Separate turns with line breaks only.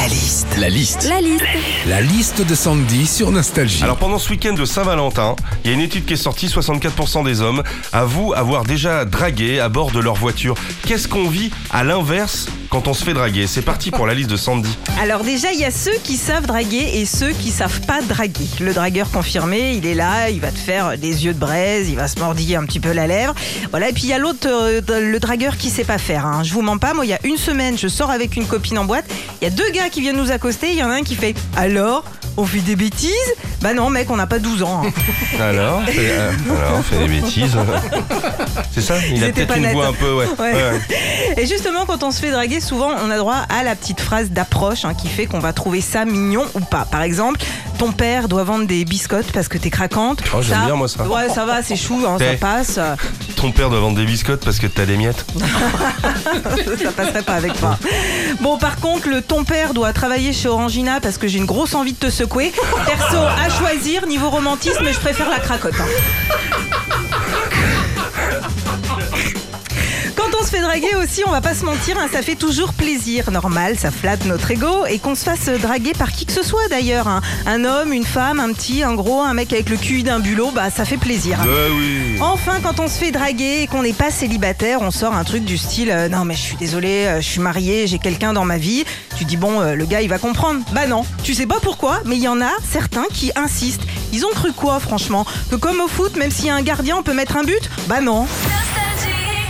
La liste. La liste.
La liste.
La liste de Sandy sur Nostalgie.
Alors pendant ce week-end de Saint-Valentin, il y a une étude qui est sortie, 64% des hommes avouent avoir déjà dragué à bord de leur voiture. Qu'est-ce qu'on vit à l'inverse quand on se fait draguer C'est parti pour la liste de Sandy.
Alors déjà, il y a ceux qui savent draguer et ceux qui savent pas draguer. Le dragueur confirmé, il est là, il va te faire des yeux de braise, il va se mordiller un petit peu la lèvre. Voilà, et puis il y a l'autre, euh, le dragueur qui sait pas faire. Hein. Je vous mens pas, moi il y a une semaine, je sors avec une copine en boîte, il y a deux gars qui viennent nous accoster, il y en a un qui fait Alors on fait des bêtises Bah non mec, on n'a pas 12 ans. hein.
Alors, euh, alors, on fait des bêtises. C'est ça Il a
C'était
peut-être
pas
une voix un peu, ouais.
Ouais.
Ouais, ouais.
Et justement, quand on se fait draguer, souvent on a droit à la petite phrase d'approche hein, qui fait qu'on va trouver ça mignon ou pas. Par exemple, ton père doit vendre des biscottes parce que t'es craquante.
Oh, j'aime bien, moi, ça.
Ouais, ça va, c'est chou, hein, ça
Eh.
passe.
Ton père doit vendre des biscottes parce que t'as des miettes.
ça passerait pas avec toi. Bon, par contre, le ton père doit travailler chez Orangina parce que j'ai une grosse envie de te secouer. Perso, à choisir, niveau romantisme, je préfère la cracotte. hein. Draguer aussi, on va pas se mentir, hein, ça fait toujours plaisir. Normal, ça flatte notre ego et qu'on se fasse draguer par qui que ce soit d'ailleurs. hein. Un homme, une femme, un petit, un gros, un mec avec le cul d'un bulot, bah ça fait plaisir.
Bah oui.
Enfin, quand on se fait draguer et qu'on n'est pas célibataire, on sort un truc du style euh, Non, mais je suis désolé, euh, je suis marié, j'ai quelqu'un dans ma vie. Tu dis Bon, euh, le gars, il va comprendre. Bah non, tu sais pas pourquoi, mais il y en a certains qui insistent. Ils ont cru quoi, franchement? Que comme au foot, même s'il y a un gardien, on peut mettre un but? Bah non.